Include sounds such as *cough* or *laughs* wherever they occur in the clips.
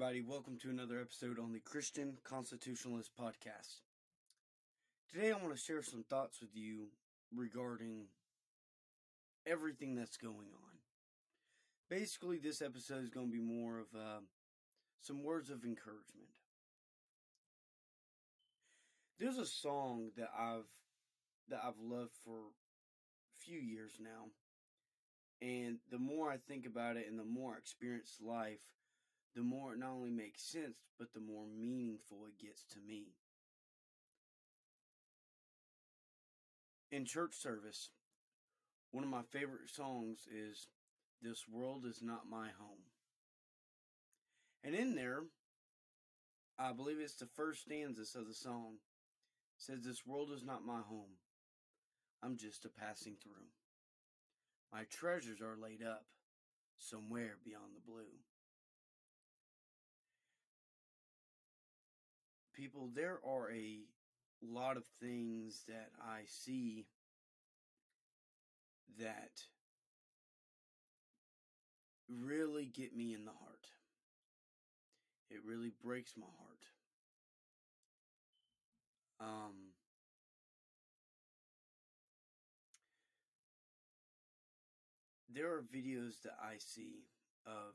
Everybody? Welcome to another episode on the Christian Constitutionalist Podcast. Today, I want to share some thoughts with you regarding everything that's going on. Basically, this episode is going to be more of uh, some words of encouragement. There's a song that I've that I've loved for a few years now, and the more I think about it, and the more I experience life the more it not only makes sense, but the more meaningful it gets to me. In church service, one of my favorite songs is This World Is Not My Home. And in there, I believe it's the first stanzas of the song, says, This world is not my home. I'm just a passing through. My treasures are laid up somewhere beyond the blue. People, there are a lot of things that I see that really get me in the heart. It really breaks my heart. Um, there are videos that I see of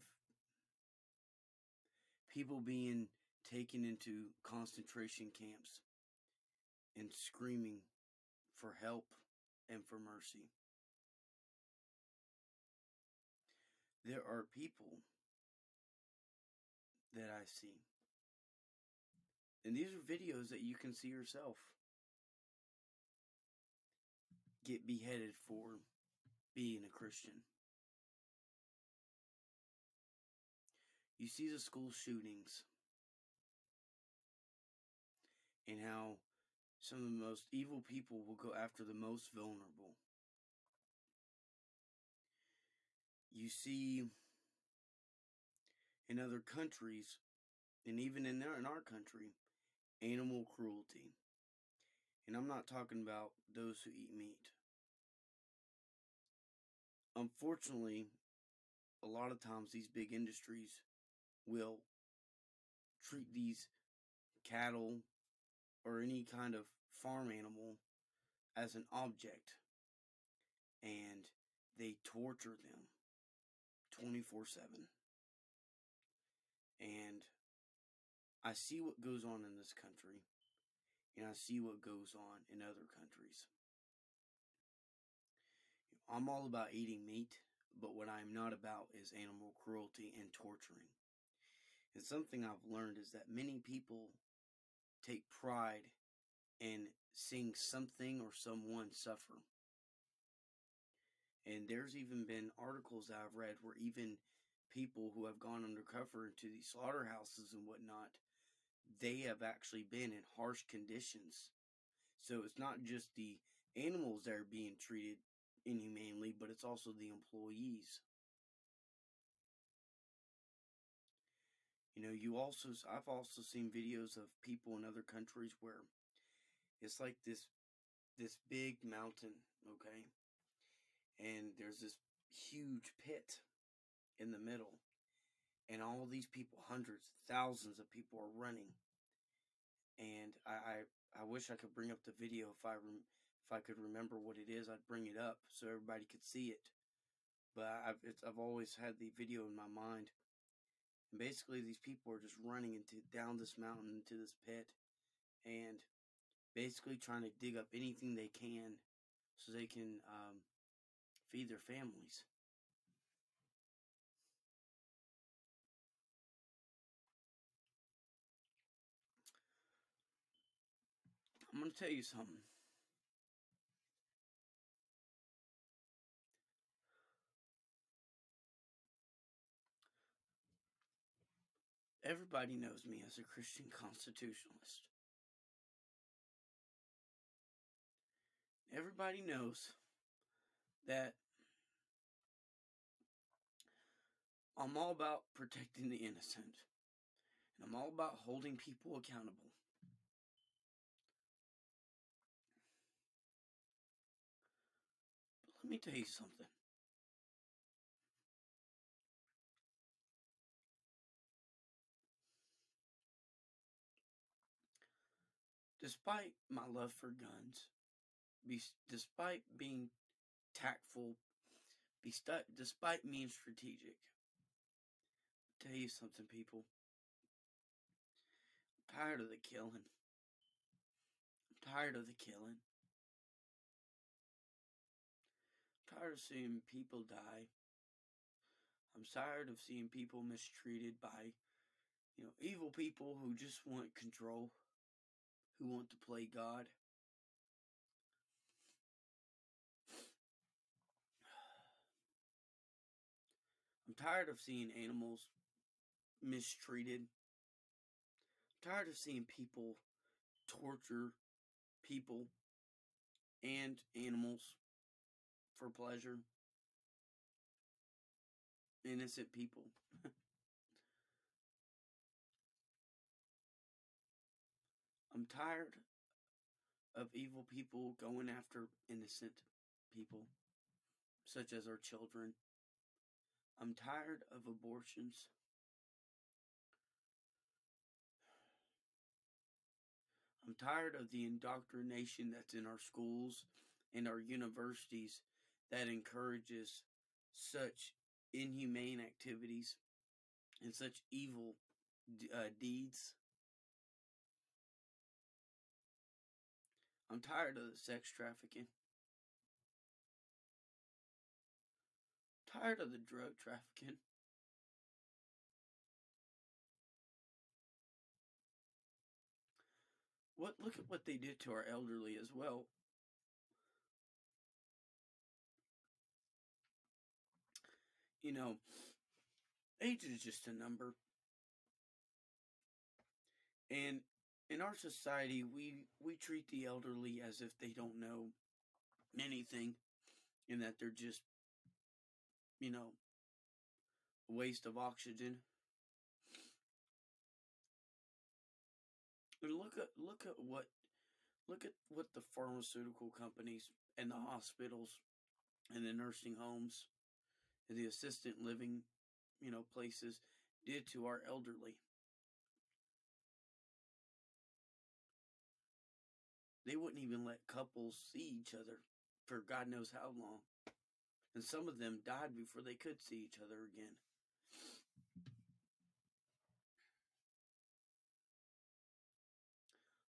people being taken into concentration camps and screaming for help and for mercy. There are people that I see. And these are videos that you can see yourself get beheaded for being a Christian. You see the school shootings and how some of the most evil people will go after the most vulnerable. You see in other countries, and even in our, in our country, animal cruelty. And I'm not talking about those who eat meat. Unfortunately, a lot of times these big industries will treat these cattle or any kind of farm animal as an object and they torture them 24 7. And I see what goes on in this country, and I see what goes on in other countries. I'm all about eating meat, but what I'm not about is animal cruelty and torturing. And something I've learned is that many people take pride in seeing something or someone suffer. And there's even been articles I've read where even people who have gone undercover into these slaughterhouses and whatnot, they have actually been in harsh conditions. So it's not just the animals that are being treated inhumanely, but it's also the employees. You know, you also I've also seen videos of people in other countries where it's like this this big mountain, okay? And there's this huge pit in the middle. And all these people, hundreds, thousands of people are running. And I I, I wish I could bring up the video if I rem, if I could remember what it is, I'd bring it up so everybody could see it. But I've I've always had the video in my mind and basically, these people are just running into down this mountain into this pit, and basically trying to dig up anything they can so they can um, feed their families. I'm going to tell you something. Everybody knows me as a Christian constitutionalist. Everybody knows that I'm all about protecting the innocent. And I'm all about holding people accountable. But let me tell you something. Despite my love for guns, be, despite being tactful, be stu- despite being strategic, I'll tell you something, people. I'm tired of the killing. I'm tired of the killing. I'm tired of seeing people die. I'm tired of seeing people mistreated by, you know, evil people who just want control, who want to play God. I'm tired of seeing animals mistreated. I'm tired of seeing people torture people and animals for pleasure. Innocent people. *laughs* I'm tired of evil people going after innocent people, such as our children. I'm tired of abortions. I'm tired of the indoctrination that's in our schools and our universities that encourages such inhumane activities and such evil uh, deeds. I'm tired of the sex trafficking. Tired of the drug trafficking. What look at what they did to our elderly as well. You know, age is just a number. And in our society, we we treat the elderly as if they don't know anything and that they're just you know a waste of oxygen. And look at look at what look at what the pharmaceutical companies and the hospitals and the nursing homes and the assistant living, you know, places did to our elderly. They wouldn't even let couples see each other for God knows how long. And some of them died before they could see each other again.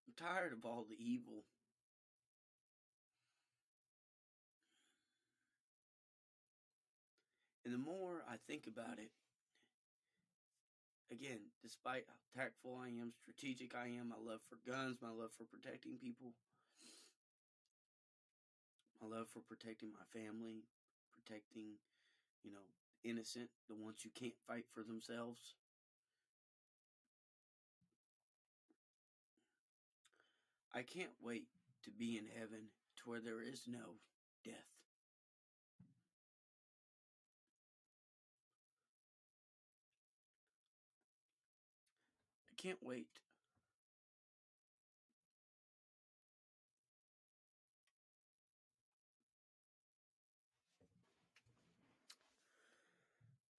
I'm tired of all the evil. And the more I think about it, again, despite how tactful I am, strategic I am, my love for guns, my love for protecting people, my love for protecting my family, protecting, you know, innocent, the ones who can't fight for themselves. I can't wait to be in heaven to where there is no death. Can't wait.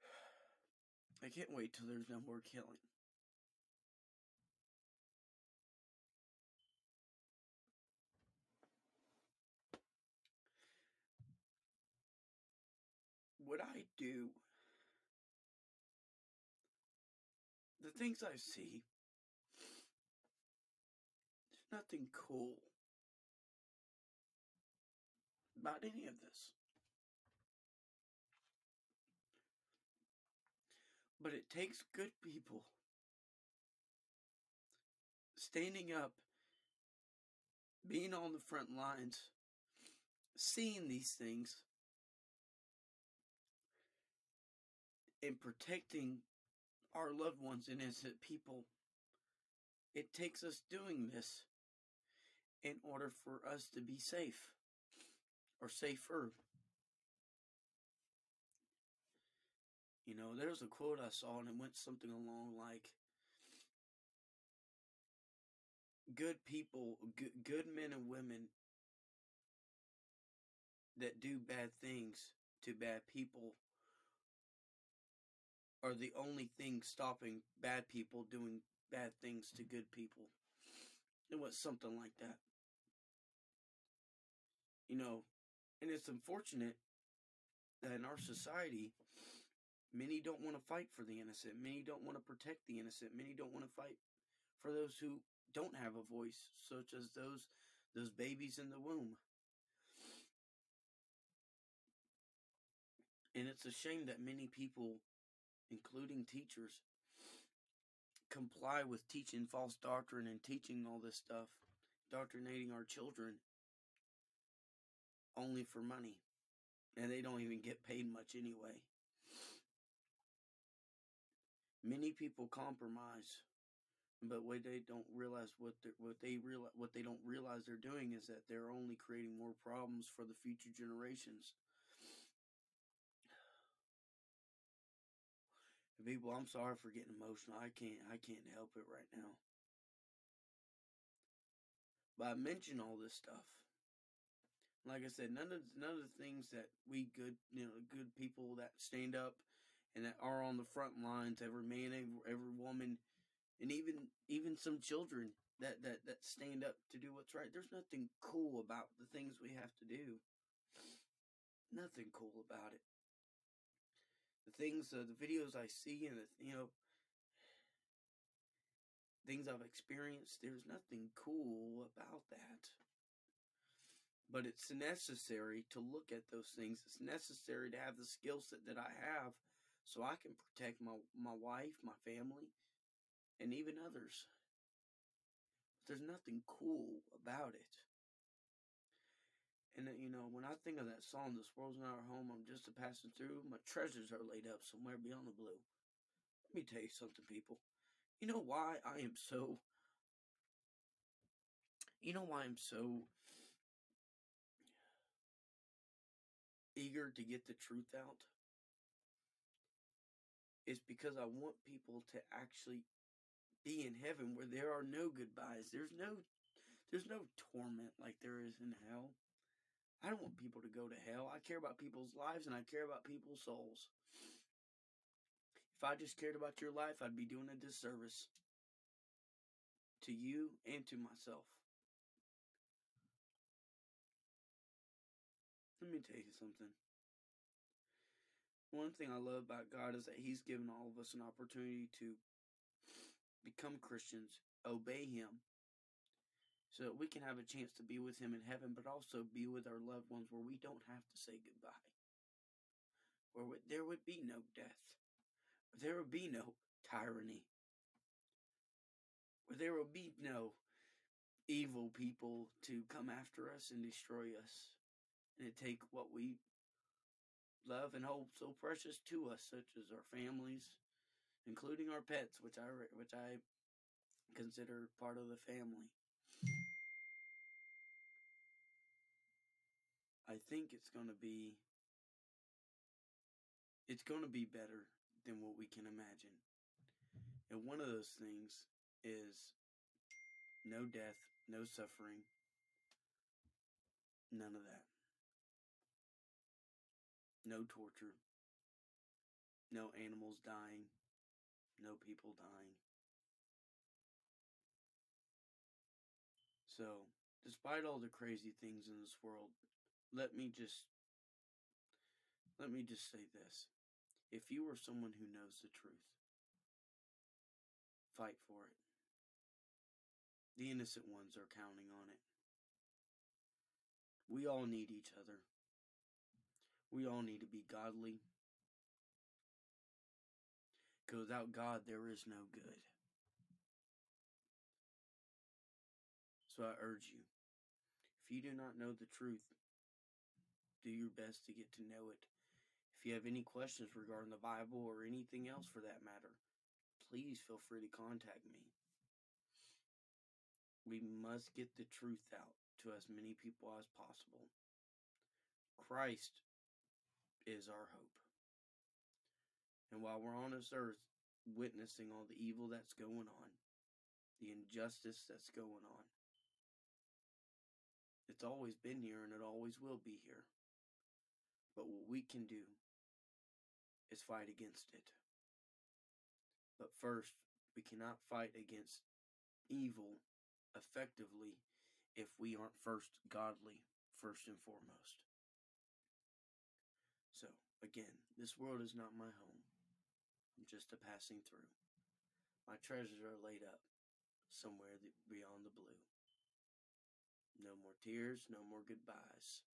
*sighs* I can't wait till there's no more killing. What I do, the things I see, nothing cool about any of this. But it takes good people standing up, being on the front lines, seeing these things, and protecting our loved ones and innocent people. It takes us doing this in order for us to be safe or safer. You know, there's a quote I saw and it went something along like good people, good, good men and women that do bad things to bad people are the only thing stopping bad people doing bad things to good people. It was something like that. You know, and it's unfortunate that in our society, many don't want to fight for the innocent. Many don't want to protect the innocent. Many don't want to fight for those who don't have a voice, such as those those babies in the womb. And it's a shame that many people, including teachers, comply with teaching false doctrine and teaching all this stuff, doctrinating our children only for money. And they don't even get paid much anyway. Many people compromise, but what they don't realize what they what they realize what they don't realize they're doing is that they're only creating more problems for the future generations. People, I'm sorry for getting emotional. I can't I can't help it right now. But I mention all this stuff like I said, none of none of the things that we good you know good people that stand up and that are on the front lines, every man, every, every woman, and even even some children that that that stand up to do what's right. There's nothing cool about the things we have to do. Nothing cool about it. The things, uh, the videos I see, and the, you know, things I've experienced. There's nothing cool about that but it's necessary to look at those things. It's necessary to have the skill set that I have so I can protect my, my wife, my family, and even others. There's nothing cool about it. And, uh, you know, when I think of that song, This World's Not Our Home, I'm just a passing through, my treasures are laid up somewhere beyond the blue. Let me tell you something, people. You know why I am so. You know why I'm so eager to get the truth out is because I want people to actually be in heaven where there are no goodbyes. There's no there's no torment like there is in hell. I don't want people to go to hell. I care about people's lives and I care about people's souls. If I just cared about your life, I'd be doing a disservice to you and to myself. Let me tell you something. One thing I love about God is that He's given all of us an opportunity to become Christians, obey Him, so that we can have a chance to be with Him in heaven, but also be with our loved ones where we don't have to say goodbye. Where there would be no death, there would be no tyranny, where there would be no evil people to come after us and destroy us and it take what we love and hold so precious to us, such as our families, including our pets, which I which I consider part of the family. I think it's going to be it's going to be better than what we can imagine. And one of those things is no death, no suffering, none of that. No torture. No animals dying. No people dying. So, despite all the crazy things in this world, let me just let me just say this. If you are someone who knows the truth, fight for it. The innocent ones are counting on it. We all need each other. We all need to be godly. Because without God, there is no good. So I urge you, if you do not know the truth, do your best to get to know it. If you have any questions regarding the Bible or anything else for that matter, please feel free to contact me. We must get the truth out to as many people as possible. Christ is our hope. And while we're on this earth witnessing all the evil that's going on, the injustice that's going on, it's always been here and it always will be here. But what we can do is fight against it. But first, we cannot fight against evil effectively if we aren't first godly, first and foremost. Again, this world is not my home. I'm just a passing through. My treasures are laid up somewhere beyond the blue. No more tears, no more goodbyes.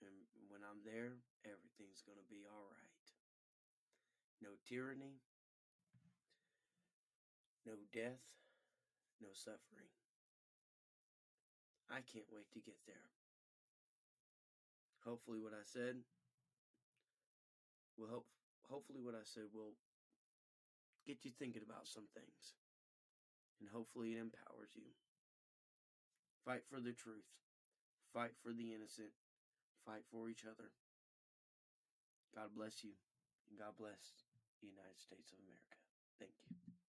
And when I'm there, everything's going to be all right. No tyranny, no death, no suffering. I can't wait to get there. Hopefully, what I said will help. Hopefully, what I said will get you thinking about some things. And hopefully, it empowers you. Fight for the truth. Fight for the innocent. Fight for each other. God bless you. And God bless the United States of America. Thank you.